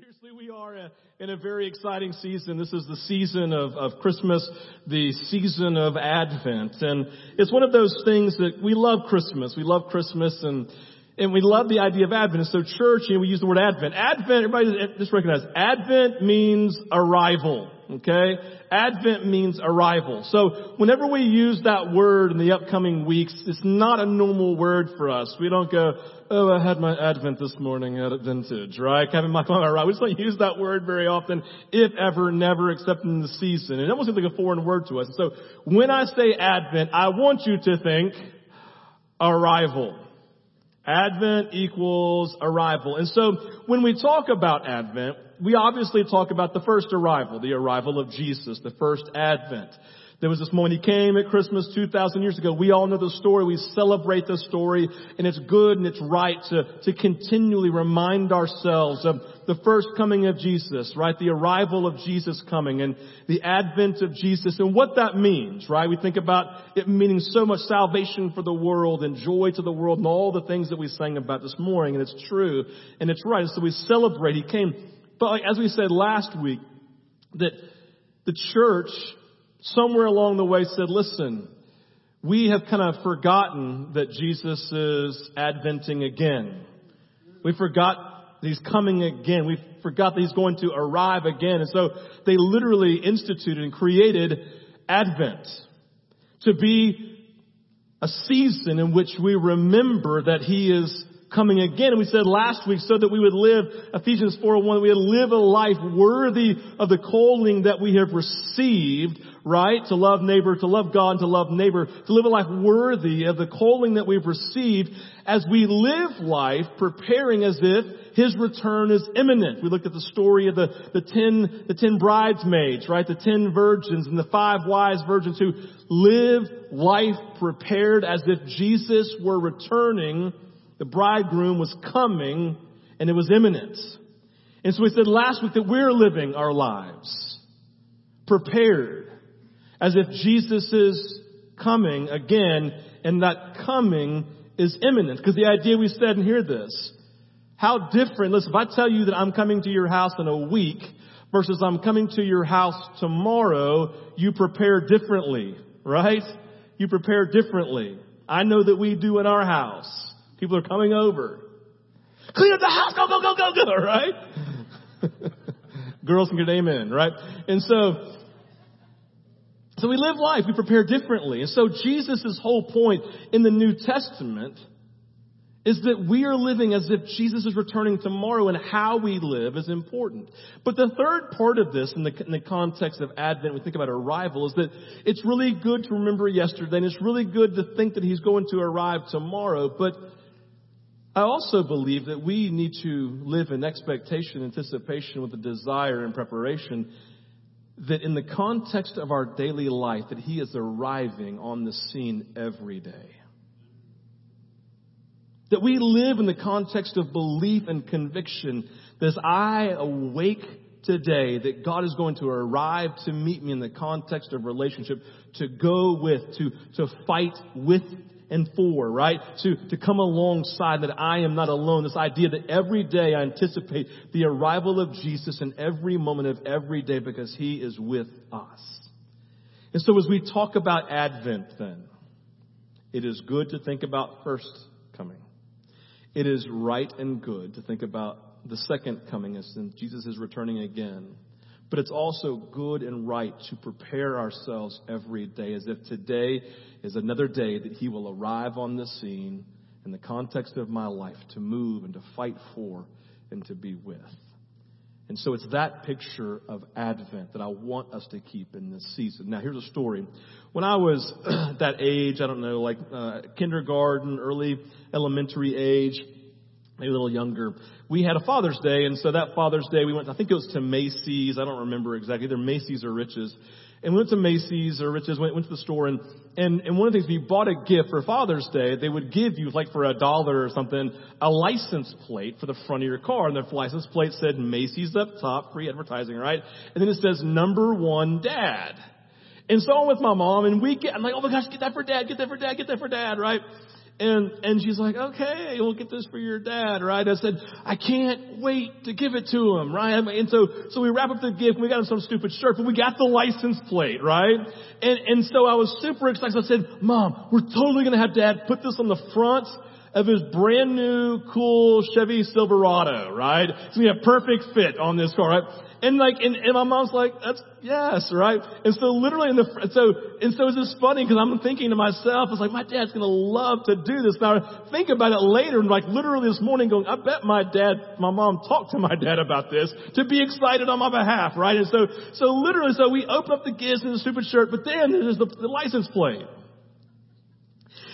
Seriously, we are in a very exciting season. This is the season of, of Christmas, the season of Advent. And it's one of those things that we love Christmas. We love Christmas and, and we love the idea of Advent. And so church, you know, we use the word Advent. Advent, everybody just recognize, Advent means arrival. Okay? Advent means arrival. So whenever we use that word in the upcoming weeks, it's not a normal word for us. We don't go, oh, I had my Advent this morning at Vintage, right? Having my right. We just don't use that word very often, if ever, never, except in the season. It almost seems like a foreign word to us. So when I say Advent, I want you to think arrival. Advent equals arrival. And so when we talk about Advent, we obviously talk about the first arrival, the arrival of Jesus, the first Advent. There was this moment he came at Christmas 2,000 years ago. We all know the story. We celebrate the story and it's good and it's right to, to continually remind ourselves of the first coming of Jesus, right? The arrival of Jesus coming and the advent of Jesus and what that means, right? We think about it meaning so much salvation for the world and joy to the world and all the things that we sang about this morning and it's true and it's right. And So we celebrate. He came. But as we said last week, that the church somewhere along the way said, listen, we have kind of forgotten that Jesus is adventing again. We forgot that he's coming again. We forgot that he's going to arrive again. And so they literally instituted and created Advent to be a season in which we remember that he is coming again. And we said last week so that we would live, Ephesians 4.1, we would live a life worthy of the calling that we have received, right? To love neighbor, to love God, to love neighbor, to live a life worthy of the calling that we've received as we live life preparing as if his return is imminent. We looked at the story of the, the ten, the ten bridesmaids, right? The ten virgins and the five wise virgins who live life prepared as if Jesus were returning the bridegroom was coming and it was imminent. And so we said last week that we're living our lives prepared as if Jesus is coming again and that coming is imminent. Because the idea we said, and hear this, how different, listen, if I tell you that I'm coming to your house in a week versus I'm coming to your house tomorrow, you prepare differently, right? You prepare differently. I know that we do in our house. People are coming over. Clean up the house. Go, go, go, go, go. Right? Girls can get amen. Right? And so, so we live life. We prepare differently. And so Jesus' whole point in the New Testament is that we are living as if Jesus is returning tomorrow and how we live is important. But the third part of this in the, in the context of Advent, we think about arrival, is that it's really good to remember yesterday and it's really good to think that he's going to arrive tomorrow, but I also believe that we need to live in expectation, anticipation with a desire and preparation that in the context of our daily life that he is arriving on the scene every day. That we live in the context of belief and conviction that as I awake today that God is going to arrive to meet me in the context of relationship, to go with, to, to fight with and for, right? To, to come alongside that I am not alone. This idea that every day I anticipate the arrival of Jesus in every moment of every day because He is with us. And so as we talk about Advent then, it is good to think about first coming. It is right and good to think about the second coming as Jesus is returning again. But it's also good and right to prepare ourselves every day as if today is another day that He will arrive on the scene in the context of my life to move and to fight for and to be with. And so it's that picture of Advent that I want us to keep in this season. Now, here's a story. When I was that age, I don't know, like uh, kindergarten, early elementary age, maybe a little younger, we had a Father's Day, and so that Father's Day we went, I think it was to Macy's, I don't remember exactly, either Macy's or Rich's. And we went to Macy's or Rich's, went, went to the store, and, and, and one of the things, you bought a gift for Father's Day, they would give you, like for a dollar or something, a license plate for the front of your car, and the license plate said Macy's up top, free advertising, right? And then it says number one dad. And so I'm with my mom, and we get, I'm like, oh my gosh, get that for dad, get that for dad, get that for dad, right? And, and she's like, okay, we'll get this for your dad, right? I said, I can't wait to give it to him, right? And so, so we wrap up the gift, and we got him some stupid shirt, but we got the license plate, right? And, and so I was super excited. I said, mom, we're totally gonna have dad put this on the front of his brand new cool Chevy Silverado, right? It's gonna be a perfect fit on this car, right? And like, and, and my mom's like, that's, yes, right? And so literally in the, so, and so it's just funny because I'm thinking to myself, it's like, my dad's gonna love to do this. Now think about it later and like literally this morning going, I bet my dad, my mom talked to my dad about this to be excited on my behalf, right? And so, so literally, so we open up the gifts in the stupid shirt, but then there's the, the license plate.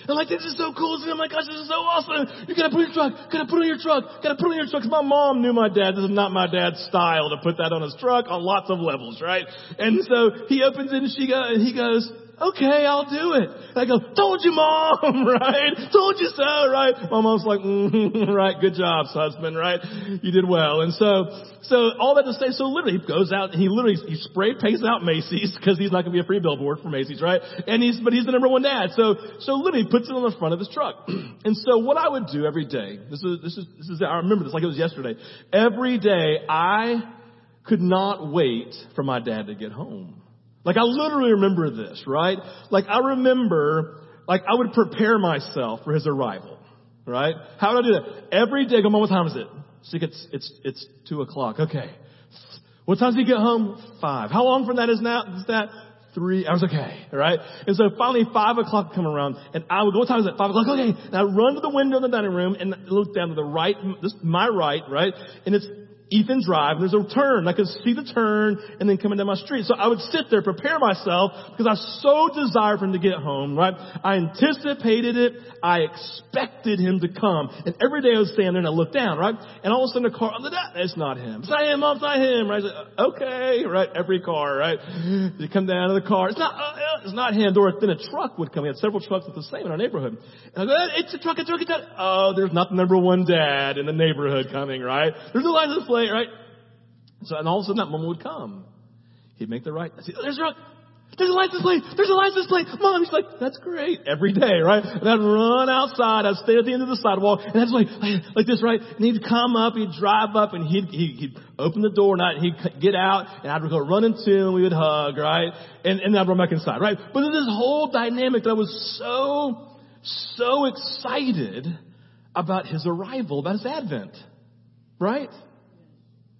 I'm like, this is so cool. Oh my gosh, this is so awesome. You gotta put in your truck. Gotta put it in your truck. Gotta put it in your truck. My mom knew my dad. This is not my dad's style to put that on his truck on lots of levels, right? And so he opens it and she goes, and he goes, okay, I'll do it. And I go, told you mom, right? Told you so, right? My mom's like, mm, right, good job, husband, right? You did well. And so, so all that to say, so literally he goes out and he literally, he spray paints out Macy's because he's not going to be a free billboard for Macy's, right? And he's, but he's the number one dad. So, so literally puts it on the front of his truck. and so what I would do every day, this is, this is, this is, I remember this like it was yesterday. Every day I could not wait for my dad to get home. Like I literally remember this, right? Like I remember, like I would prepare myself for his arrival, right? How would I do that? Every day, go, Mom, what time is it? So it's, it's, it's two o'clock. Okay. What time does he get home? Five. How long from that is now, is that? Three hours, okay, right? And so finally five o'clock come around and I would go, what time is it? Five o'clock, okay. And I run to the window in the dining room and look down to the right, this, my right, right? And it's Ethan Drive, there's a turn. I could see the turn and then coming down my street. So I would sit there, prepare myself, because I so desired for him to get home, right? I anticipated it. I expected him to come. And every day I would stand there and I looked down, right? And all of a sudden the car, oh, it's not him. It's not him, it's not him, right? Said, okay, right? Every car, right? You come down to the car, it's not, uh, it's not him. Or then a truck would come. We had several trucks at the same in our neighborhood. And I go, it's a truck, it's a truck, it's a truck. Oh, there's not the number one dad in the neighborhood coming, right? There's a license plate, right? So, and all of a sudden that moment would come. He'd make the right. I'd say, there's a, there's a license plate. There's a license plate. Mom, he's like, that's great. Every day, right? And I'd run outside. I'd stay at the end of the sidewalk. And I'd like, like this, right? And he'd come up, he'd drive up and he'd, he'd, open the door and I'd, he'd get out and I'd go running to and we would hug, right? And, and I'd run back inside, right? But this whole dynamic that I was so, so excited about his arrival, about his advent, right?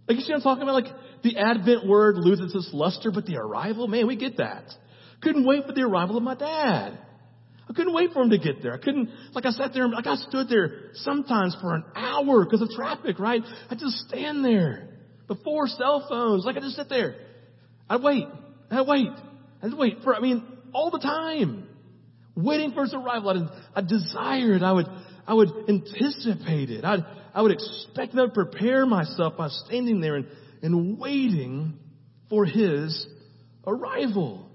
Like you see what I'm talking about? Like the Advent word loses its luster, but the arrival, man, we get that. Couldn't wait for the arrival of my dad. I couldn't wait for him to get there. I couldn't, like I sat there, like I stood there sometimes for an hour because of traffic, right? I just stand there before cell phones. Like I just sit there. I'd wait. I'd wait. I'd wait for, I mean, all the time. Waiting for his arrival. I'd, I desired. I would, I would anticipate it. I'd, I would expect that to prepare myself by standing there and, and waiting for his arrival.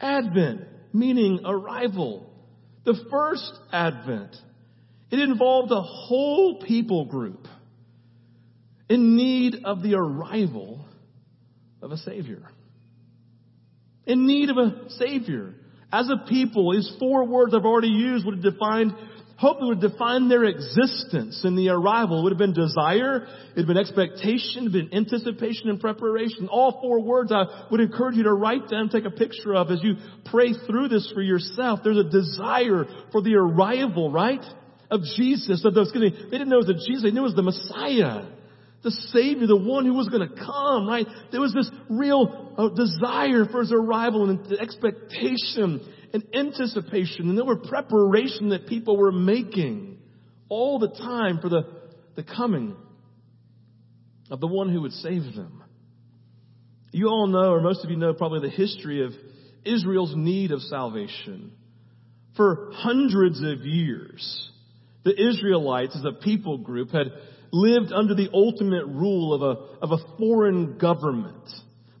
Advent, meaning arrival. The first Advent, it involved a whole people group in need of the arrival of a Savior. In need of a Savior. As a people, these four words I've already used would have defined hopefully would define their existence in the arrival. It would have been desire, it would have been expectation, it would have been anticipation and preparation. All four words I would encourage you to write down, take a picture of as you pray through this for yourself. There's a desire for the arrival, right? Of Jesus, of those, they didn't know it was Jesus, they knew it was the Messiah the Savior, the one who was going to come, right? There was this real uh, desire for his arrival and expectation and anticipation, and there were preparation that people were making all the time for the, the coming of the one who would save them. You all know, or most of you know probably the history of Israel's need of salvation. For hundreds of years, the Israelites as a people group had lived under the ultimate rule of a, of a foreign government.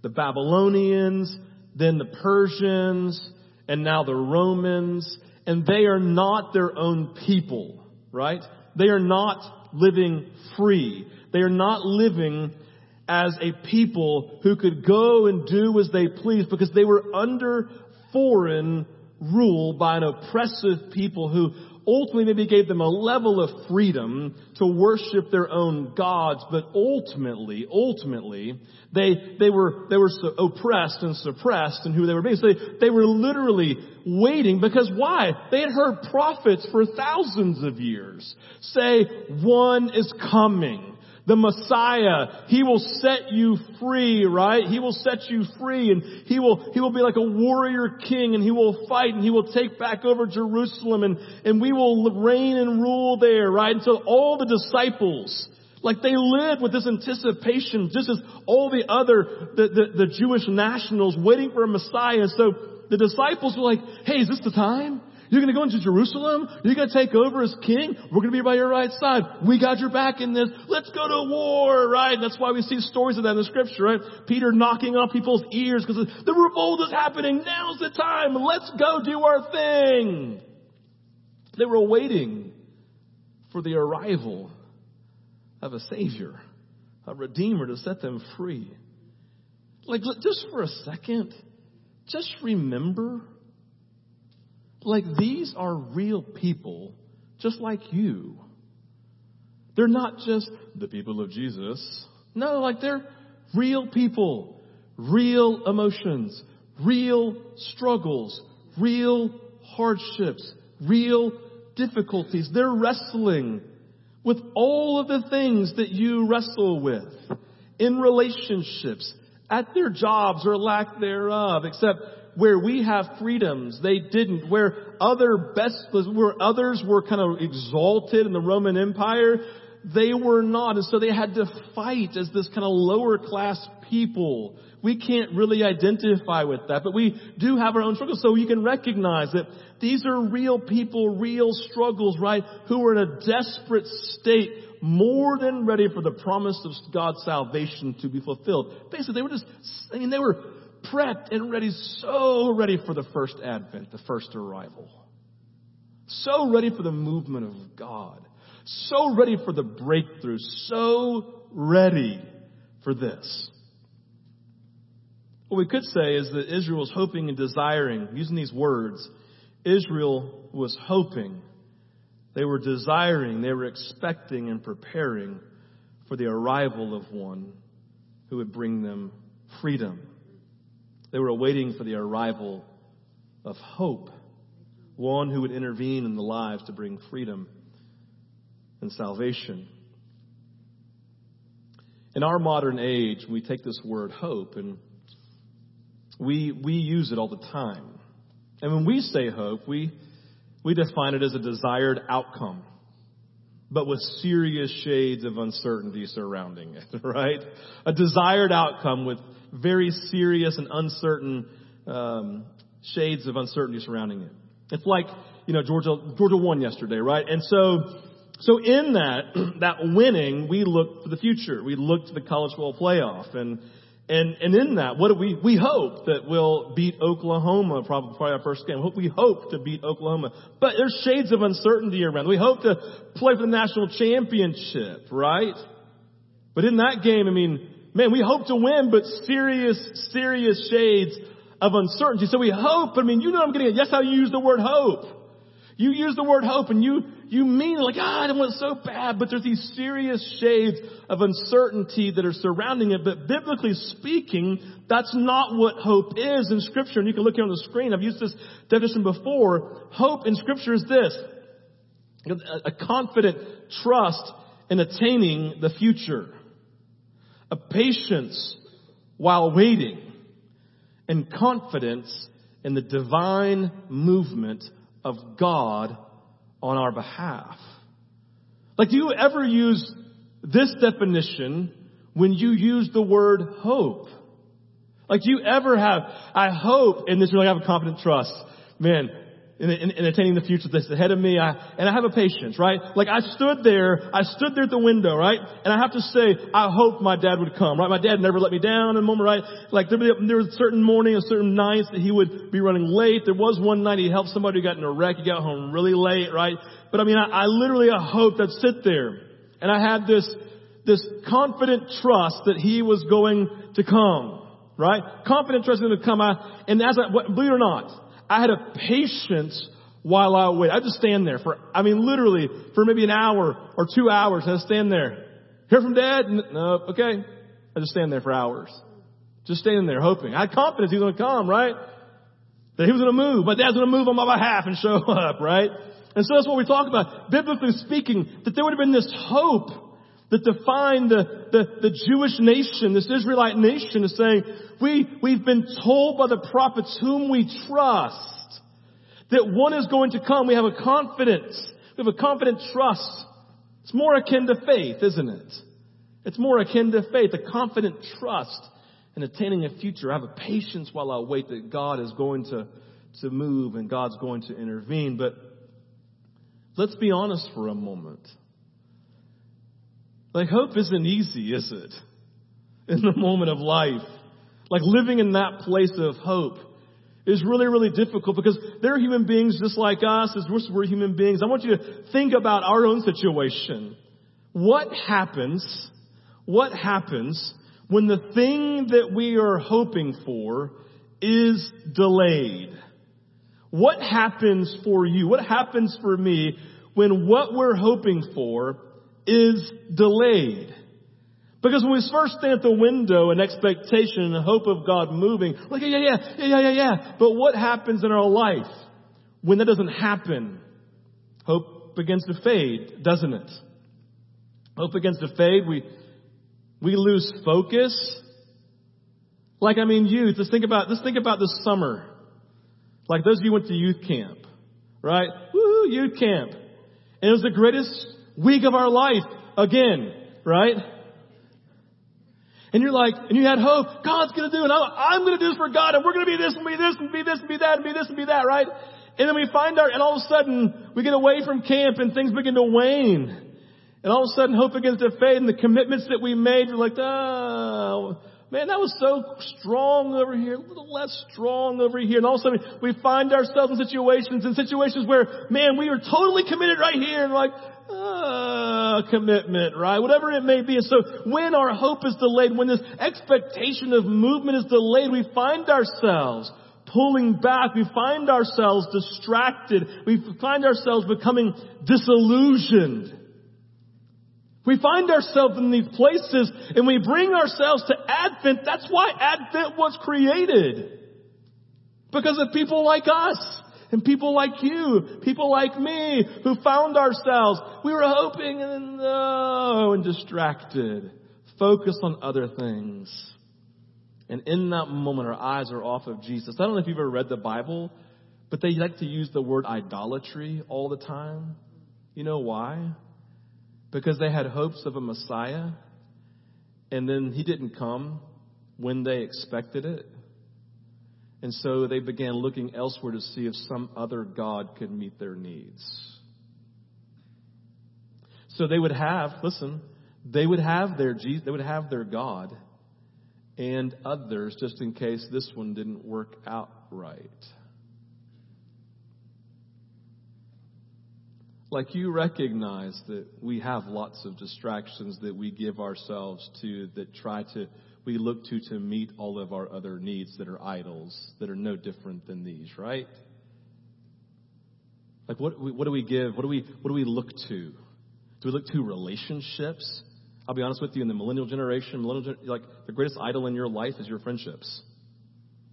The Babylonians, then the Persians, and now the Romans, and they are not their own people, right? They are not living free. They are not living as a people who could go and do as they please because they were under foreign rule by an oppressive people who ultimately maybe gave them a level of freedom to worship their own gods, but ultimately, ultimately, they, they were, they were so oppressed and suppressed in who they were being. So they, they were literally waiting because why? They had heard prophets for thousands of years say, one is coming the Messiah. He will set you free, right? He will set you free and he will, he will be like a warrior king and he will fight and he will take back over Jerusalem and, and we will reign and rule there, right? And so all the disciples, like they lived with this anticipation, just as all the other, the, the, the Jewish nationals waiting for a Messiah. So the disciples were like, hey, is this the time? You're going to go into Jerusalem? You're going to take over as king? We're going to be by your right side. We got your back in this. Let's go to war, right? That's why we see stories of that in the scripture, right? Peter knocking on people's ears because the revolt is happening. Now's the time. Let's go do our thing. They were waiting for the arrival of a savior, a redeemer to set them free. Like, just for a second, just remember like these are real people just like you. They're not just the people of Jesus. No, like they're real people, real emotions, real struggles, real hardships, real difficulties. They're wrestling with all of the things that you wrestle with in relationships, at their jobs or lack thereof, except where we have freedoms, they didn't. Where other best, where others were kind of exalted in the Roman Empire, they were not. And so they had to fight as this kind of lower class people. We can't really identify with that, but we do have our own struggles. So you can recognize that these are real people, real struggles, right? Who are in a desperate state, more than ready for the promise of God's salvation to be fulfilled. Basically, they were just, I mean, they were prepped and ready, so ready for the first advent, the first arrival. So ready for the movement of God. So ready for the breakthrough. So ready for this. What we could say is that Israel was hoping and desiring, using these words, Israel was hoping, they were desiring, they were expecting and preparing for the arrival of one who would bring them freedom they were awaiting for the arrival of hope, one who would intervene in the lives to bring freedom and salvation. In our modern age, we take this word hope and we, we use it all the time. And when we say hope, we, we define it as a desired outcome, but with serious shades of uncertainty surrounding it, right? A desired outcome with very serious and uncertain um, shades of uncertainty surrounding it. It's like you know Georgia Georgia won yesterday, right? And so so in that that winning, we look for the future. We look to the college football playoff, and and and in that, what do we we hope that we'll beat Oklahoma probably, probably our first game. We hope to beat Oklahoma, but there's shades of uncertainty around. We hope to play for the national championship, right? But in that game, I mean, man, we hope to win, but serious, serious shades of uncertainty. So we hope, I mean, you know I'm getting at. Yes, how you use the word hope. You use the word hope and you, you mean like, ah, I want it so bad, but there's these serious shades of uncertainty that are surrounding it. But biblically speaking, that's not what hope is in scripture. And you can look here on the screen. I've used this definition before. Hope in scripture is this. A confident trust in attaining the future a patience while waiting, and confidence in the divine movement of God on our behalf. Like, do you ever use this definition when you use the word hope? Like, do you ever have, I hope, and this really have a confident trust. Man, in, in, in, attaining the future that's ahead of me. I, and I have a patience, right? Like I stood there, I stood there at the window, right? And I have to say, I hope my dad would come, right? My dad never let me down in a moment, right? Like there, there was certain mornings, certain nights that he would be running late. There was one night he helped somebody who got in a wreck. He got home really late, right? But I mean, I, I literally, I hoped I'd sit there. And I had this, this confident trust that he was going to come, right? Confident trust in him to come. I, and as I, believe it or not, I had a patience while I wait. I just stand there for, I mean, literally for maybe an hour or two hours. I stand there. Hear from dad? No, okay. I just stand there for hours. Just standing there hoping. I had confidence he was going to come, right? That he was going to move. My dad's going to move on my behalf and show up, right? And so that's what we talk about. Biblically speaking, that there would have been this hope that define the, the, the Jewish nation, this Israelite nation is saying, we, we've been told by the prophets whom we trust that one is going to come. We have a confidence. We have a confident trust. It's more akin to faith, isn't it? It's more akin to faith, a confident trust in attaining a future. I have a patience while I wait that God is going to, to move and God's going to intervene. But let's be honest for a moment. Like hope isn't easy, is it? In the moment of life. Like living in that place of hope is really, really difficult because they're human beings just like us, as we're human beings. I want you to think about our own situation. What happens, what happens when the thing that we are hoping for is delayed? What happens for you? What happens for me when what we're hoping for is delayed? Because when we first stand at the window in expectation and hope of God moving, like, yeah, yeah, yeah, yeah, yeah, yeah. But what happens in our life when that doesn't happen? Hope begins to fade, doesn't it? Hope begins to fade. We, we lose focus. Like, I mean, youth, let's think about, let's think about this summer. Like those of you went to youth camp, right? Woo, youth camp. And it was the greatest week of our life again, right? And you're like, and you had hope, God's gonna do it, I'm, I'm gonna do this for God, and we're gonna be this, and be this, and be this, and be that, and be this, and be that, right? And then we find our, and all of a sudden, we get away from camp, and things begin to wane. And all of a sudden, hope begins to fade, and the commitments that we made, we're like, oh, man, that was so strong over here, a little less strong over here. And all of a sudden, we find ourselves in situations, in situations where, man, we are totally committed right here, and like, uh, commitment, right? Whatever it may be. And so when our hope is delayed, when this expectation of movement is delayed, we find ourselves pulling back. We find ourselves distracted. We find ourselves becoming disillusioned. We find ourselves in these places and we bring ourselves to Advent. That's why Advent was created. Because of people like us and people like you, people like me, who found ourselves, we were hoping and no, and distracted, focused on other things. And in that moment, our eyes are off of Jesus. I don't know if you've ever read the Bible, but they like to use the word idolatry all the time. You know why? Because they had hopes of a Messiah, and then he didn't come when they expected it. And so they began looking elsewhere to see if some other God could meet their needs. So they would have, listen, they would have their Jesus, they would have their God and others just in case this one didn't work out right. Like you recognize that we have lots of distractions that we give ourselves to that try to we look to to meet all of our other needs that are idols, that are no different than these, right? Like what, what do we give? What do we, what do we look to? Do we look to relationships? I'll be honest with you, in the millennial generation, millennial, like the greatest idol in your life is your friendships.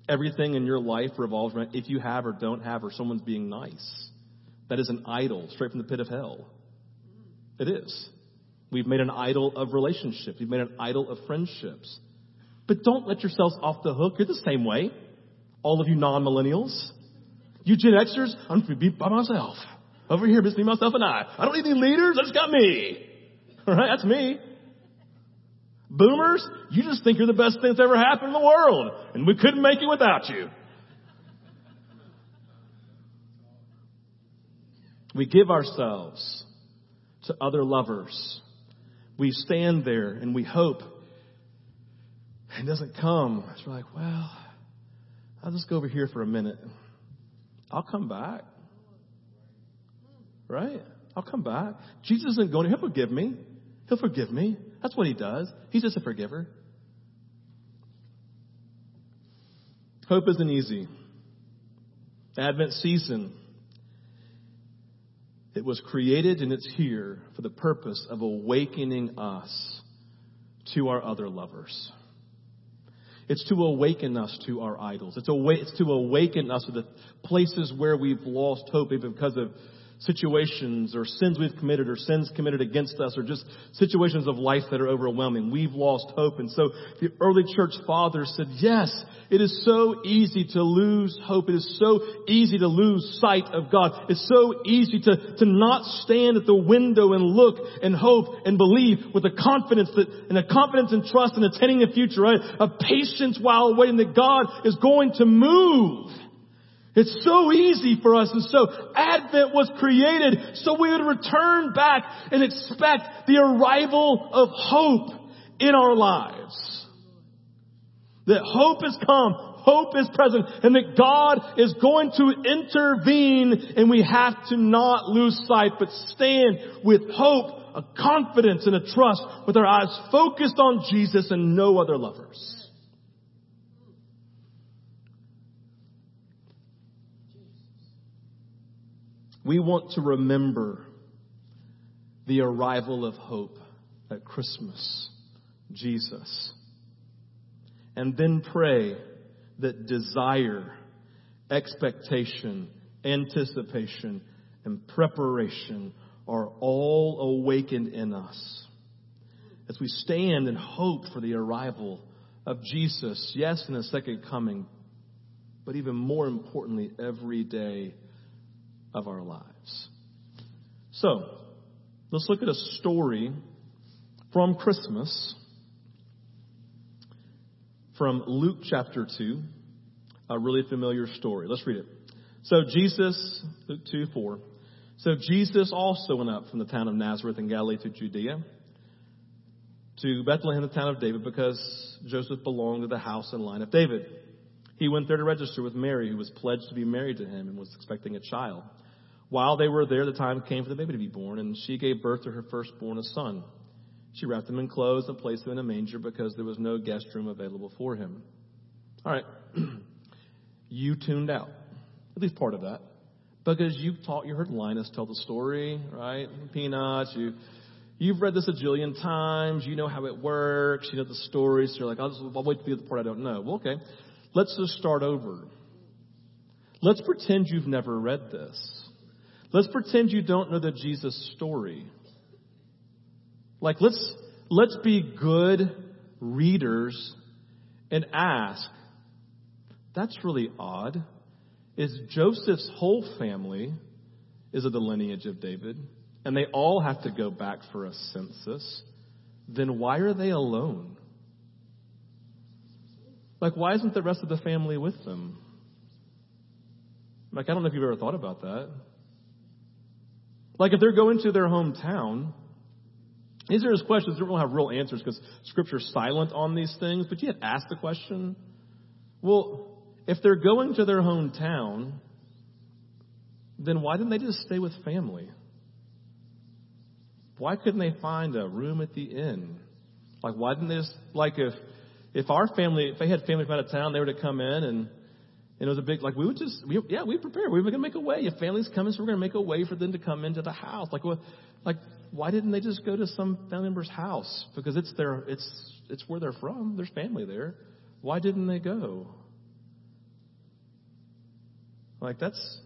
Everything in your life revolves around if you have or don't have or someone's being nice. That is an idol straight from the pit of hell. It is. We've made an idol of relationships. We've made an idol of friendships. But don't let yourselves off the hook. You're the same way. All of you non-millennials. You Gen Xers, I'm going to be by myself. Over here, just me, myself, and I. I don't need any leaders. I just got me. All right, that's me. Boomers, you just think you're the best thing that's ever happened in the world, and we couldn't make it without you. We give ourselves to other lovers. We stand there and we hope It doesn't come. It's like, well, I'll just go over here for a minute. I'll come back. Right? I'll come back. Jesus isn't going, to he'll forgive me. He'll forgive me. That's what he does. He's just a forgiver. Hope isn't easy. Advent season It was created and it's here for the purpose of awakening us to our other lovers. It's to awaken us to our idols. It's, awa- it's to awaken us to the places where we've lost hope because of situations or sins we've committed or sins committed against us or just situations of life that are overwhelming. We've lost hope. And so the early church fathers said, yes, it is so easy to lose hope. It is so easy to lose sight of God. It's so easy to, to not stand at the window and look and hope and believe with a confidence that, and a confidence and trust in attending the future, right? A patience while waiting that God is going to move. It's so easy for us. And so Advent was created so we would return back and expect the arrival of hope in our lives. That hope has come, hope is present, and that God is going to intervene and we have to not lose sight, but stand with hope, a confidence and a trust with our eyes focused on Jesus and no other lovers. We want to remember the arrival of hope at Christmas, Jesus. And then pray that desire, expectation, anticipation, and preparation are all awakened in us. As we stand and hope for the arrival of Jesus, yes, in the second coming, but even more importantly, every day of our lives. So, let's look at a story from Christmas from Luke chapter 2, a really familiar story. Let's read it. So Jesus, Luke 2, 4. So Jesus also went up from the town of Nazareth in Galilee to Judea, to Bethlehem, the town of David, because Joseph belonged to the house and line of David. He went there to register with Mary, who was pledged to be married to him and was expecting a child. While they were there, the time came for the baby to be born, and she gave birth to her firstborn, a son. She wrapped him in clothes and placed him in a manger because there was no guest room available for him. All right. you tuned out. At least part of that. Because you've taught, you heard Linus tell the story, right? Peanuts, you, you've read this a jillion times, you know how it works, you know the stories, so you're like, I'll, just, I'll wait to be the part I don't know. Well, okay. Let's just start over. Let's pretend you've never read this. Let's pretend you don't know the Jesus story. Like let's let's be good readers and ask, that's really odd. Is Joseph's whole family is of the lineage of David, and they all have to go back for a census, then why are they alone? Like, why isn't the rest of the family with them? Like, I don't know if you've ever thought about that. Like if they're going to their hometown, these are just questions that don't have real answers because Scripture's silent on these things, but you have asked the question. Well, if they're going to their hometown, then why didn't they just stay with family? Why couldn't they find a room at the inn? Like why didn't they just like if if our family if they had family from out of town, they were to come in and and it was a big, like, we would just, we, yeah, we prepare. We were going to make a way. If families coming, so we're going to make a way for them to come into the house. Like, well, like, why didn't they just go to some family member's house? Because it's their, it's, it's where they're from. There's family there. Why didn't they go? Like, that's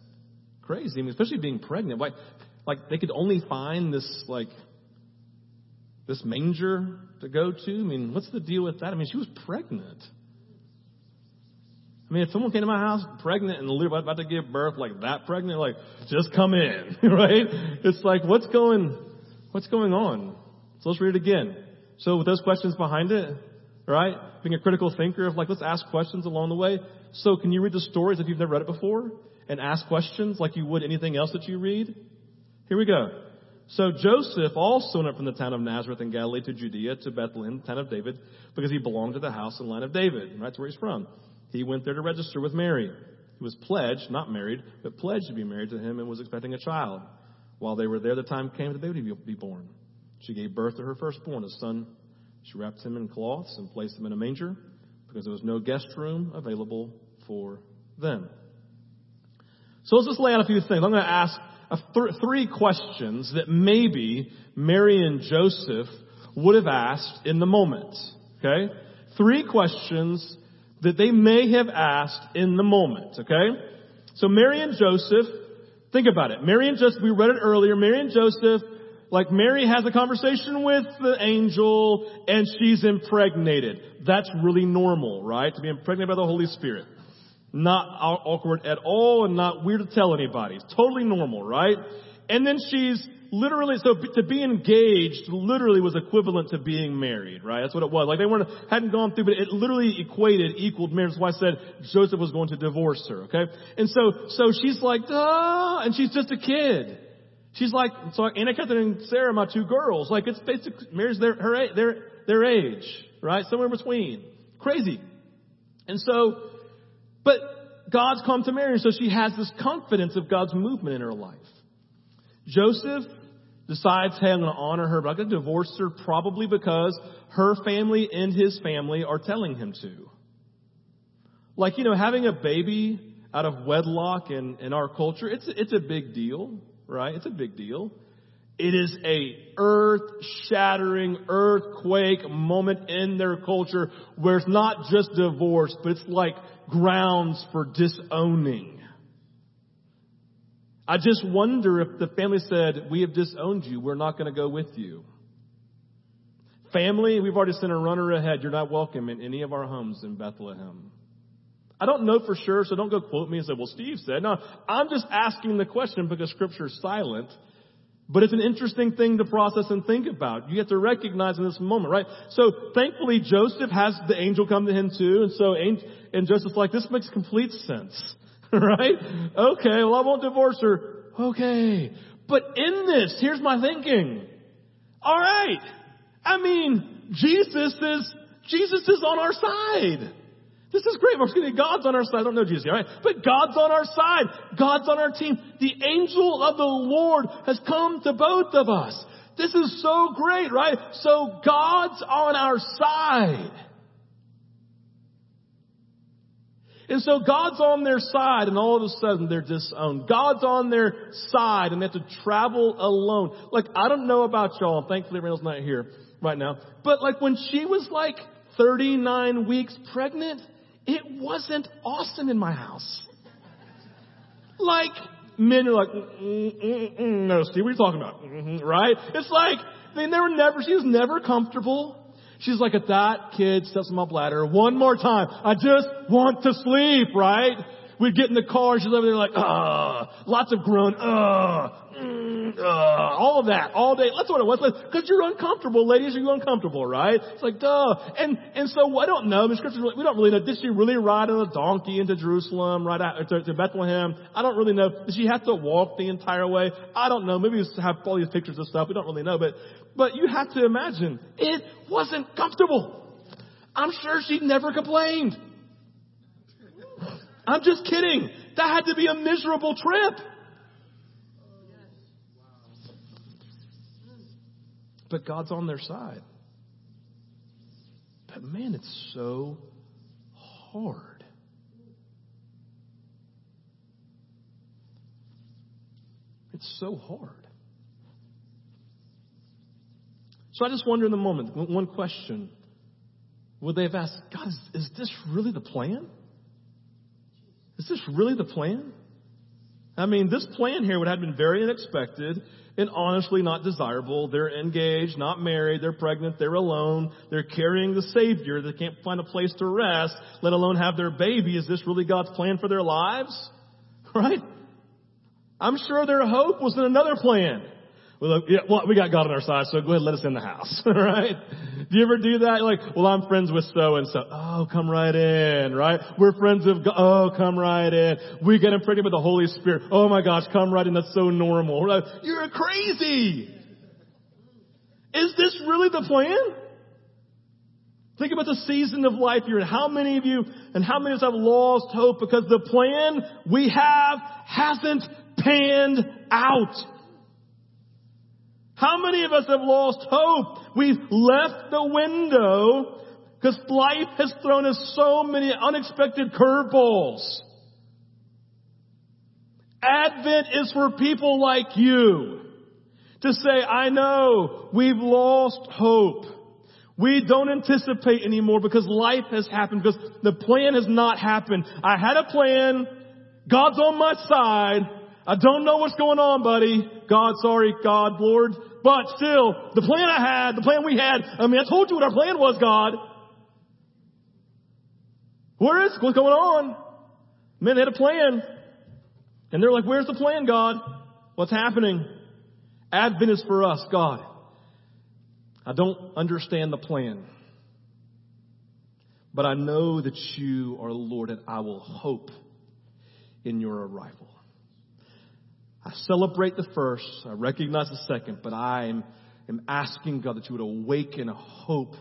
crazy. I mean, especially being pregnant. Why, like, they could only find this, like, this manger to go to. I mean, what's the deal with that? I mean, she was pregnant. I mean, if someone came to my house pregnant and about to give birth, like that pregnant, like, just come in, right? It's like, what's going, what's going on? So let's read it again. So with those questions behind it, right? Being a critical thinker of like, let's ask questions along the way. So can you read the stories if you've never read it before and ask questions like you would anything else that you read? Here we go. So Joseph also went up from the town of Nazareth in Galilee to Judea to Bethlehem, town of David, because he belonged to the house and line of David. Right? That's where he's from. He went there to register with Mary, who was pledged, not married, but pledged to be married to him and was expecting a child. While they were there, the time came that the baby to be born. She gave birth to her firstborn, a son. She wrapped him in cloths and placed him in a manger because there was no guest room available for them. So let's just lay out a few things. I'm going to ask th- three questions that maybe Mary and Joseph would have asked in the moment. Okay? Three questions that they may have asked in the moment. Okay? So Mary and Joseph, think about it. Mary and Joseph, we read it earlier. Mary and Joseph, like Mary has a conversation with the angel and she's impregnated. That's really normal, right? To be impregnated by the Holy Spirit. Not awkward at all and not weird to tell anybody. It's totally normal, right? And then she's literally, so to be engaged literally was equivalent to being married, right? That's what it was. Like they weren't, hadn't gone through, but it literally equated, equaled marriage. That's why I said Joseph was going to divorce her, okay? And so, so she's like, duh, and she's just a kid. She's like, so Anna Catherine and Sarah, my two girls, like it's basically, Mary's their, her, their, their age, right? Somewhere between. Crazy. And so, but God's come to Mary, so she has this confidence of God's movement in her life. Joseph decides, hey, I'm going to honor her, but I'm going to divorce her probably because her family and his family are telling him to. Like, you know, having a baby out of wedlock in, in our culture, it's, it's a big deal, right? It's a big deal. It is a earth-shattering, earthquake moment in their culture where it's not just divorce, but it's like grounds for disowning. I just wonder if the family said, we have disowned you, we're not going to go with you. Family, we've already sent a runner ahead. You're not welcome in any of our homes in Bethlehem. I don't know for sure, so don't go quote me and say, well, Steve said. No, I'm just asking the question because scripture's silent. But it's an interesting thing to process and think about. You have to recognize in this moment, right? So thankfully Joseph has the angel come to him too, and so and Joseph's like, this makes complete sense. right? Okay, well I won't divorce her. Okay. But in this, here's my thinking. Alright. I mean, Jesus is, Jesus is on our side. This is great. We're God's on our side. I don't know Jesus, all right? But God's on our side. God's on our team. The angel of the Lord has come to both of us. This is so great, right? So God's on our side. And so God's on their side and all of a sudden they're disowned. God's on their side and they have to travel alone. Like, I don't know about y'all. Thankfully Randall's not here right now. But like when she was like 39 weeks pregnant, it wasn't awesome in my house. Like, men are like, no, Steve, what are you talking about? Mm-hmm, right? It's like, they never, never, she was never comfortable. She's like, at that kid steps on my bladder one more time. I just want to sleep, right? We'd get in the car, she's over there like, ah, lots of groan, ah, mm, ah, all of that, all day. That's what it was. Because you're uncomfortable, ladies, Are you're uncomfortable, right? It's like, duh. And, and so I don't know, the scriptures, we don't really know, did she really ride on a donkey into Jerusalem, right out to, to Bethlehem? I don't really know. Did she have to walk the entire way? I don't know. Maybe we have all these pictures of stuff. We don't really know, but, but you have to imagine, it wasn't comfortable. I'm sure she never complained. I'm just kidding. That had to be a miserable trip. But God's on their side. But man, it's so hard. It's so hard. So I just wonder in the moment, one question. Would they have asked, God, is, is this really the plan? Is this really the plan? I mean, this plan here would have been very unexpected and honestly not desirable. They're engaged, not married, they're pregnant, they're alone, they're carrying the Savior, they can't find a place to rest, let alone have their baby. Is this really God's plan for their lives? Right? I'm sure their hope was in another plan. Well, yeah, well, we got God on our side, so go ahead and let us in the house, right? Do you ever do that? Like, well, I'm friends with so and so. Oh, come right in, right? We're friends of God. Oh, come right in. We get impregnated with the Holy Spirit. Oh my gosh, come right in. That's so normal. Right? You're crazy. Is this really the plan? Think about the season of life you're in. How many of you and how many of us have lost hope because the plan we have hasn't panned out? How many of us have lost hope? We've left the window because life has thrown us so many unexpected curveballs. Advent is for people like you to say, I know we've lost hope. We don't anticipate anymore because life has happened, because the plan has not happened. I had a plan. God's on my side. I don't know what's going on, buddy. God, sorry, God, Lord. But still, the plan I had, the plan we had, I mean, I told you what our plan was, God. Where is, what's going on? Man, they had a plan. And they're like, where's the plan, God? What's happening? Advent is for us, God. I don't understand the plan. But I know that you are Lord and I will hope in your arrival. I celebrate the first, I recognize the second, but I am, am asking God that you would awaken a hope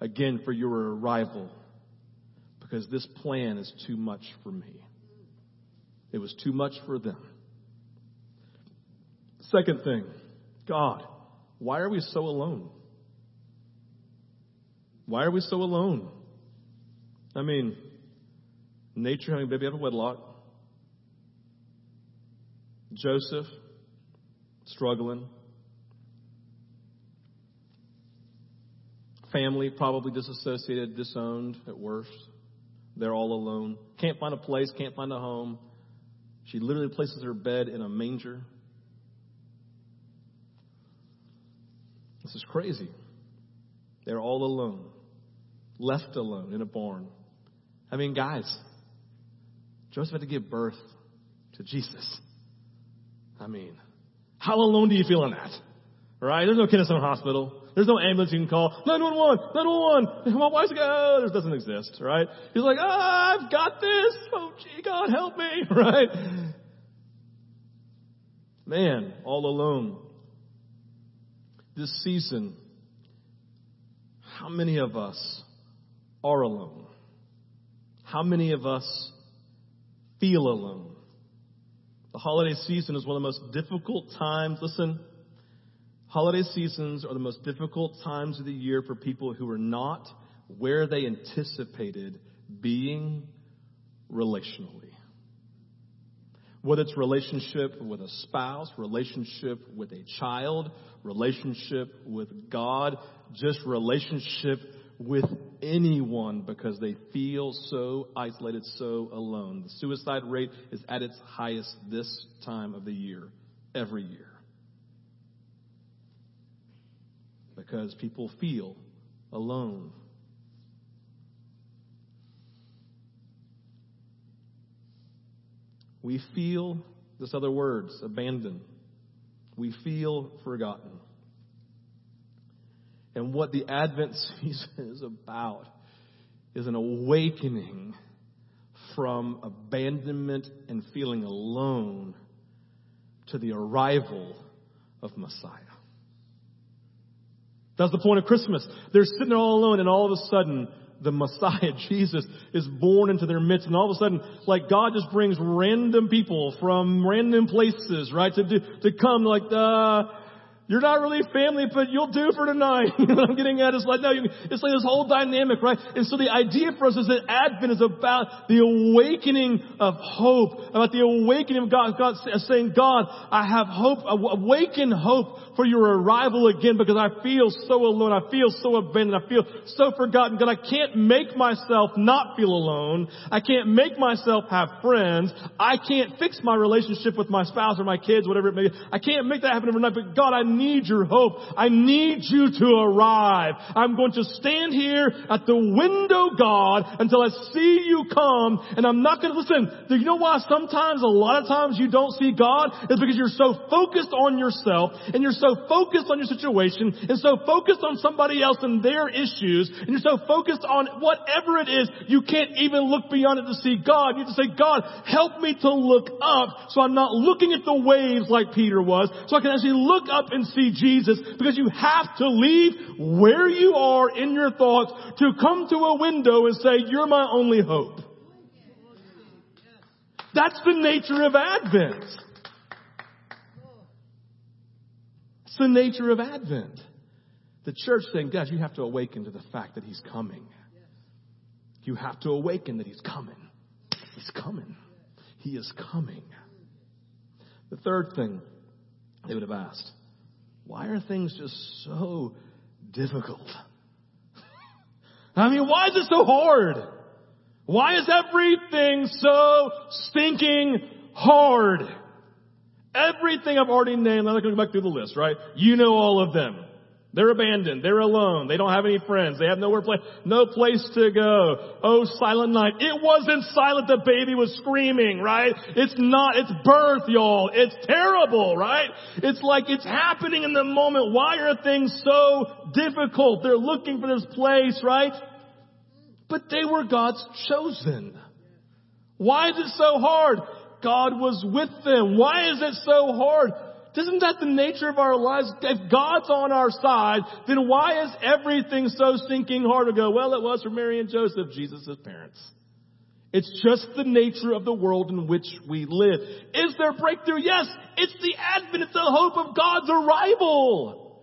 again for your arrival because this plan is too much for me. It was too much for them. Second thing, God, why are we so alone? Why are we so alone? I mean, nature having a baby out of wedlock. Joseph struggling. Family probably disassociated, disowned at worst. They're all alone. Can't find a place, can't find a home. She literally places her bed in a manger. This is crazy. They're all alone, left alone in a barn. I mean, guys, Joseph had to give birth to Jesus. I mean, how alone do you feel in that? Right? There's no Kenesaw Hospital. There's no ambulance you can call. 911, 911. My wife's like, oh, this doesn't exist, right? He's like, oh, I've got this. Oh, gee, God, help me, right? Man, all alone. This season, how many of us are alone? How many of us feel alone? The holiday season is one of the most difficult times. Listen, Holiday seasons are the most difficult times of the year for people who are not where they anticipated being relationally. Whether it's relationship with a spouse, relationship with a child, relationship with God, just relationship with anyone because they feel so isolated, so alone. The suicide rate is at its highest this time of the year, every year. because people feel alone. We feel, this other words, abandoned. We feel forgotten. And what the Advent season is about is an awakening from abandonment and feeling alone to the arrival of Messiah. That's the point of Christmas. They're sitting there all alone and all of a sudden the Messiah, Jesus, is born into their midst and all of a sudden, like God just brings random people from random places, right, to, do, to come like, uh, you're not really family, but you'll do for tonight. what I'm getting at is like, no, you, it's like this whole dynamic, right? And so the idea for us is that Advent is about the awakening of hope, about the awakening of God, God saying, God, I have hope, awaken hope for your arrival again because I feel so alone. I feel so abandoned. I feel so forgotten. God, I can't make myself not feel alone. I can't make myself have friends. I can't fix my relationship with my spouse or my kids, whatever it may be. I can't make that happen overnight, but God, I need your hope. I need you to arrive. I'm going to stand here at the window, God, until I see you come. And I'm not going to listen. Do you know why sometimes, a lot of times you don't see God? Is because you're so focused on yourself and you're so focused on your situation and so focused on somebody else and their issues and you're so focused on whatever it is, you can't even look beyond it to see God. You have to say, God, help me to look up so I'm not looking at the waves like Peter was, so I can actually look up and see Jesus because you have to leave where you are in your thoughts to come to a window and say, you're my only hope. That's the nature of Advent. It's the nature of Advent. The church saying, guys, you have to awaken to the fact that He's coming. You have to awaken that He's coming. He's coming. He is coming. The third thing they would have asked, why are things just so difficult? I mean, why is it so hard? Why is everything so stinking hard? Everything I've already named, I'm not going to go back through the list, right? You know all of them. They're abandoned. They're alone. They don't have any friends. They have nowhere play, no place to go. Oh, silent night. It wasn't silent. The baby was screaming, right? It's not, it's birth, y'all. It's terrible, right? It's like it's happening in the moment. Why are things so difficult? They're looking for this place, right? But they were God's chosen. Why is it so hard? God was with them. Why is it so hard? Isn't that the nature of our lives? If God's on our side, then why is everything so stinking hard to go, well, it was for Mary and Joseph, Jesus' parents. It's just the nature of the world in which we live. Is there breakthrough? Yes. It's the advent. It's the hope of God's arrival.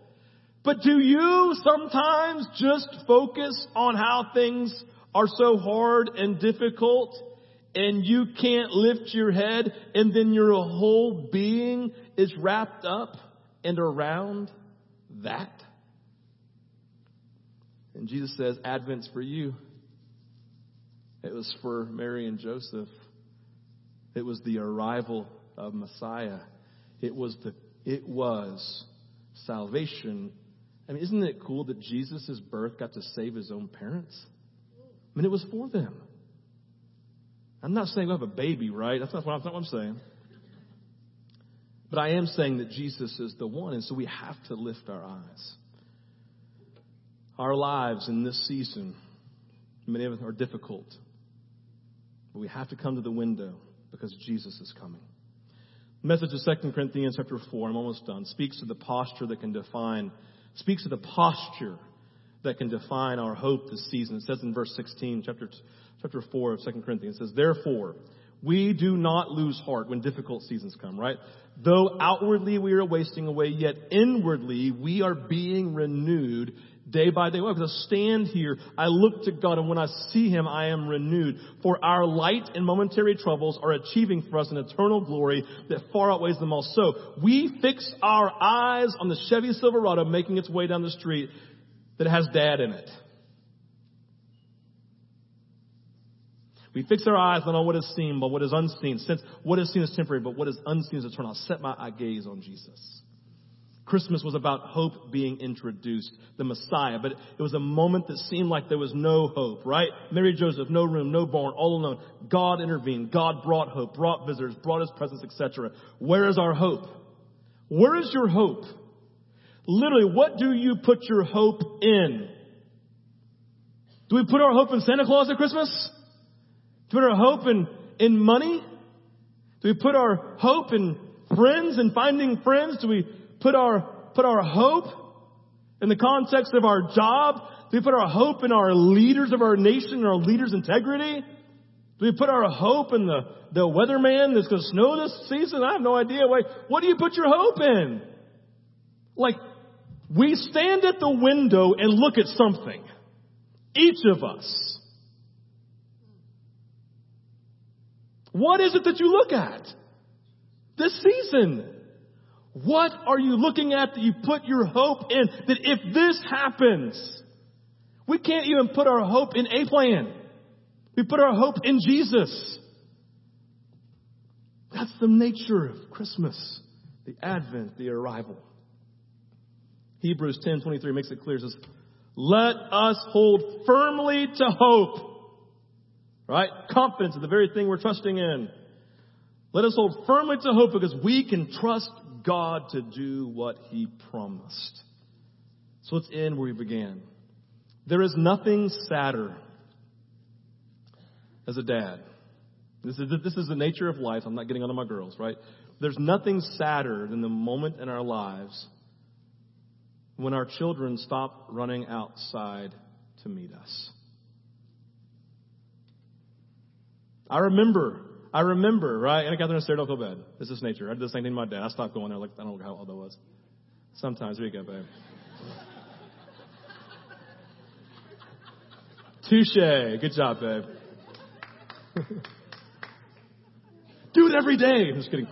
But do you sometimes just focus on how things are so hard and difficult and you can't lift your head and then your whole being is wrapped up and around that. And Jesus says, Advent's for you. It was for Mary and Joseph. It was the arrival of Messiah. It was the, it was salvation. I mean, isn't it cool that Jesus' birth got to save his own parents? I mean, it was for them. I'm not saying we have a baby, right? That's not what I'm, not what I'm saying. But I am saying that Jesus is the one, and so we have to lift our eyes. Our lives in this season, many of them are difficult, but we have to come to the window because Jesus is coming. The message of 2 Corinthians chapter 4, I'm almost done, speaks to the posture that can define, speaks to the posture that can define our hope this season. It says in verse 16, chapter, chapter 4 of 2 Corinthians, says, Therefore, we do not lose heart when difficult seasons come, right? Though outwardly we are wasting away, yet inwardly we are being renewed day by day. Well, because I stand here, I look to God, and when I see Him, I am renewed. For our light and momentary troubles are achieving for us an eternal glory that far outweighs them all. So we fix our eyes on the Chevy Silverado making its way down the street that has dad in it. We fix our eyes not on what is seen, but what is unseen. Since what is seen is temporary, but what is unseen is eternal. I set my gaze on Jesus. Christmas was about hope being introduced, the Messiah, but it was a moment that seemed like there was no hope, right? Mary Joseph, no room, no barn, all alone. God intervened. God brought hope, brought visitors, brought his presence, etc. Where is our hope? Where is your hope? Literally, what do you put your hope in? Do we put our hope in Santa Claus at Christmas? Do we put our hope in, in money? Do we put our hope in friends and finding friends? Do we put our, put our hope in the context of our job? Do we put our hope in our leaders of our nation and our leaders' integrity? Do we put our hope in the, the weatherman that's going to snow this season? I have no idea. Wait, what do you put your hope in? Like, we stand at the window and look at something. Each of us. What is it that you look at this season? What are you looking at that you put your hope in that if this happens, we can't even put our hope in a plan. We put our hope in Jesus. That's the nature of Christmas, the Advent, the arrival. Hebrews 10:23 makes it clear. It says, "Let us hold firmly to hope." Right? Confidence in the very thing we're trusting in. Let us hold firmly to hope because we can trust God to do what He promised. So let's end where we began. There is nothing sadder as a dad. This is, this is the nature of life. I'm not getting onto my girls, right? There's nothing sadder than the moment in our lives when our children stop running outside to meet us. I remember, I remember, right? And I got there and stared, don't feel bad. This is nature. I did the same thing to my dad. I stopped going there, like, I don't know how old I was. Sometimes, here you go, babe. Touche. Good job, babe. Do it every day. I'm just kidding.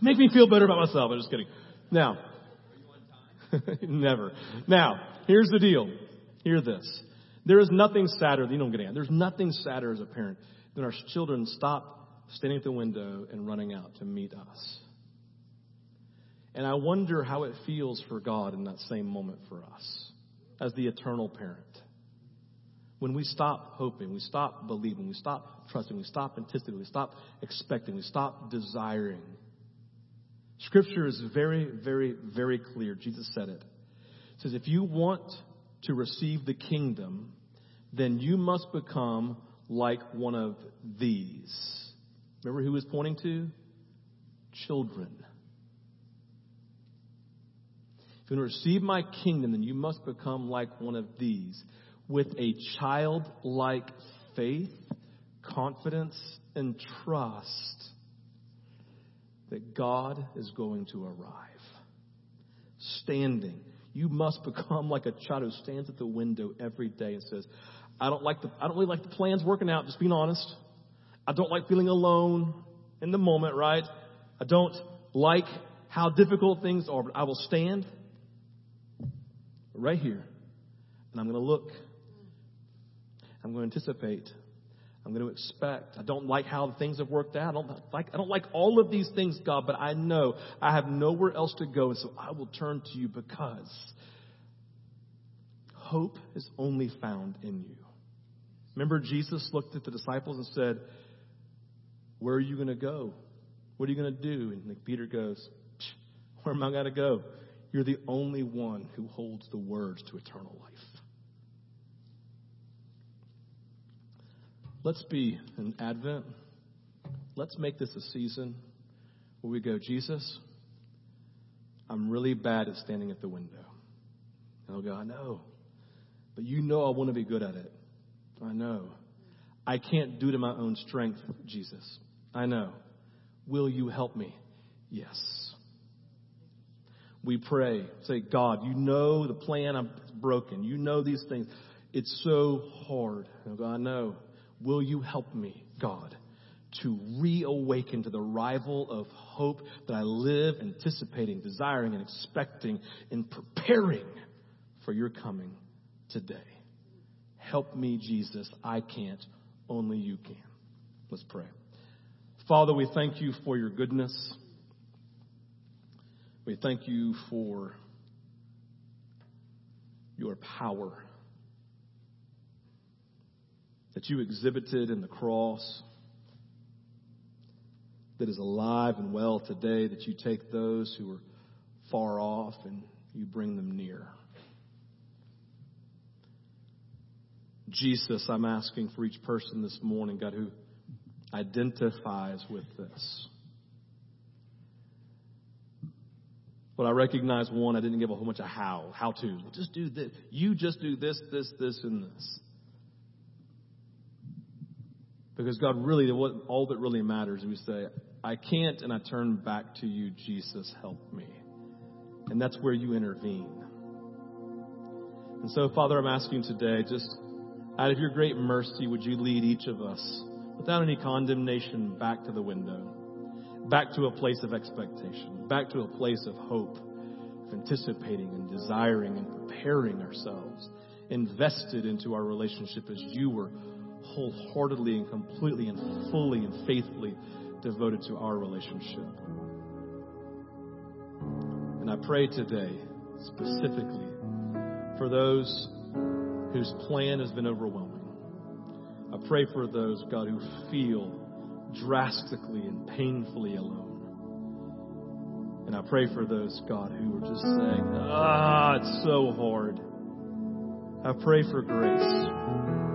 Make me feel better about myself. I'm just kidding. Now, never. Now, here's the deal. Hear this. There is nothing sadder, you don't get it. There's nothing sadder as a parent than our children stop standing at the window and running out to meet us. And I wonder how it feels for God in that same moment for us as the eternal parent. When we stop hoping, we stop believing, we stop trusting, we stop anticipating, we stop expecting, we stop desiring. Scripture is very, very, very clear. Jesus said it. It says, if you want to receive the kingdom, then you must become like one of these. Remember who was pointing to? Children. If you want to receive my kingdom, then you must become like one of these with a childlike faith, confidence, and trust that God is going to arrive. Standing. You must become like a child who stands at the window every day and says, I don't like the, I don't really like the plans working out, just being honest. I don't like feeling alone in the moment, right? I don't like how difficult things are, but I will stand right here and I'm going to look. I'm going to anticipate. I'm going to expect. I don't like how things have worked out. I don't like, I don't like all of these things, God, but I know I have nowhere else to go. And so I will turn to you because hope is only found in you. Remember, Jesus looked at the disciples and said, Where are you going to go? What are you going to do? And Peter goes, Where am I going to go? You're the only one who holds the words to eternal life. Let's be an Advent. Let's make this a season where we go, Jesus, I'm really bad at standing at the window. Oh, and I'll go, I know. But you know I want to be good at it. I know. I can't do in my own strength, Jesus. I know. Will you help me? Yes. We pray. Say, God, you know the plan I'm broken. You know these things. It's so hard. Oh, God, I know. Will you help me, God, to reawaken to the rival of hope that I live anticipating, desiring, and expecting, and preparing for your coming today? Help me, Jesus. I can't. Only you can. Let's pray. Father, we thank you for your goodness. We thank you for your power that you exhibited in the cross that is alive and well today, that you take those who are far off and you bring them near. Jesus, I'm asking for each person this morning, God, who identifies with this. But I recognize one, I didn't give a whole bunch of how, how to. Just do this. You just do this, this, this, and this. Because God really, all that really matters is we say, I can't, and I turn back to you, Jesus, help me. And that's where you intervene. And so, Father, I'm asking today, just out of your great mercy, would you lead each of us without any condemnation back to the window, back to a place of expectation, back to a place of hope, of anticipating and desiring and preparing ourselves, invested into our relationship as you were wholeheartedly and completely and fully and faithfully devoted to our relationship. And I pray today, specifically, for those whose plan has been overwhelming. I pray for those, God, who feel drastically and painfully alone. And I pray for those, God, who are just saying, ah, it's so hard. I pray for grace.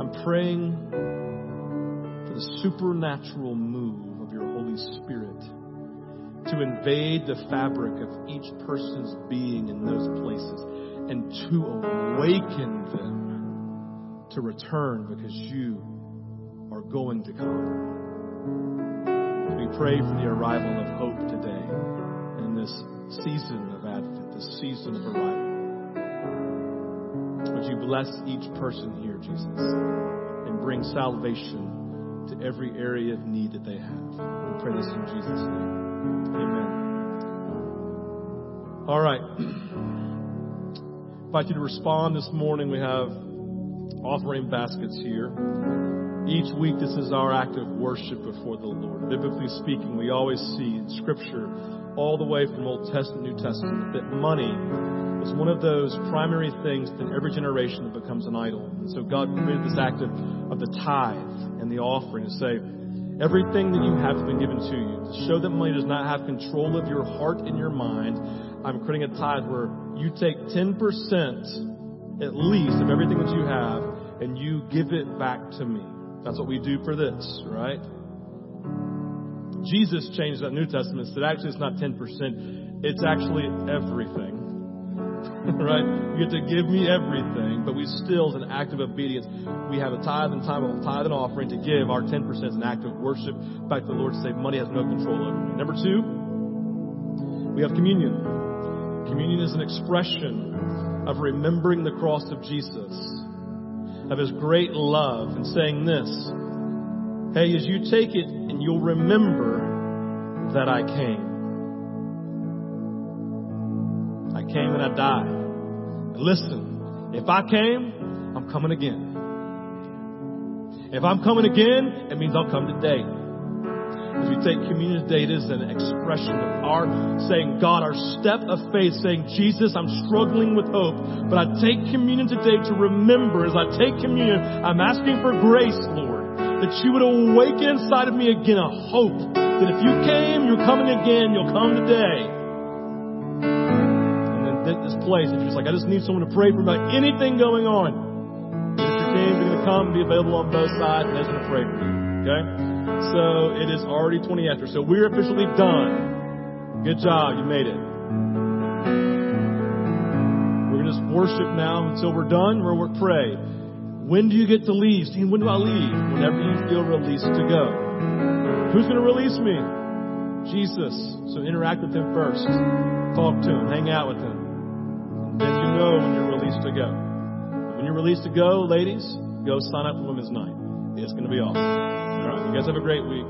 I'm praying for the supernatural move of your Holy Spirit to invade the fabric of each person's being in those places and to awaken them to return because you are going to come. We pray for the arrival of hope today in this season of Advent, this season of arrival. Would you bless each person here, Jesus, and bring salvation to every area of need that they have? We pray this in Jesus' name. Amen. All right. Invite you to respond this morning. We have offering baskets here. Each week, this is our act of worship before the Lord. Biblically speaking, we always see in Scripture, all the way from Old Testament, New Testament, that money is one of those primary things in every generation that becomes an idol. And so God created this act of, of the tithe and the offering to say, everything that you have has been given to you. To show that money does not have control of your heart and your mind, I'm creating a tithe where you take 10% at least of everything that you have and you give it back to me. That's what we do for this, right? Jesus changed that New Testament said actually it's not 10%, it's actually everything. right? You get to give me everything, but we still, as an act of obedience, we have a tithe and time of tithe and offering to give. Our 10% is an act of worship back to the Lord to say money has no control over me. Number two, we have communion. Communion is an expression of remembering the cross of Jesus, of his great love, and saying this, hey, as you take it and you'll remember that I came. I came and I died. Listen, if I came, I'm coming again. If I'm coming again, it means I'll come today. As we take communion today, it is an expression of our saying, God, our step of faith, saying, Jesus, I'm struggling with hope, but I take communion today to remember. As I take communion, I'm asking for grace, Lord, that you would awaken inside of me again a hope that if you came, you're coming again, you'll come today And then this place, if you're just like, I just need someone to pray for about anything going on, Mr. Teams are going to come, and be available on both sides, and they're going to pray for you. Okay? So it is already 20 after. So we're officially done. Good job. You made it. We're going to just worship now until we're done. We're going to pray. When do you get to leave? Steve, when do I leave? Whenever you feel released to go. Who's going to release me? Jesus. So interact with him first. Talk to him. Hang out with him then you know when you're released to go. When you're released to go, ladies, go sign up for Women's Night. It's going to be awesome. All right. You guys have a great week.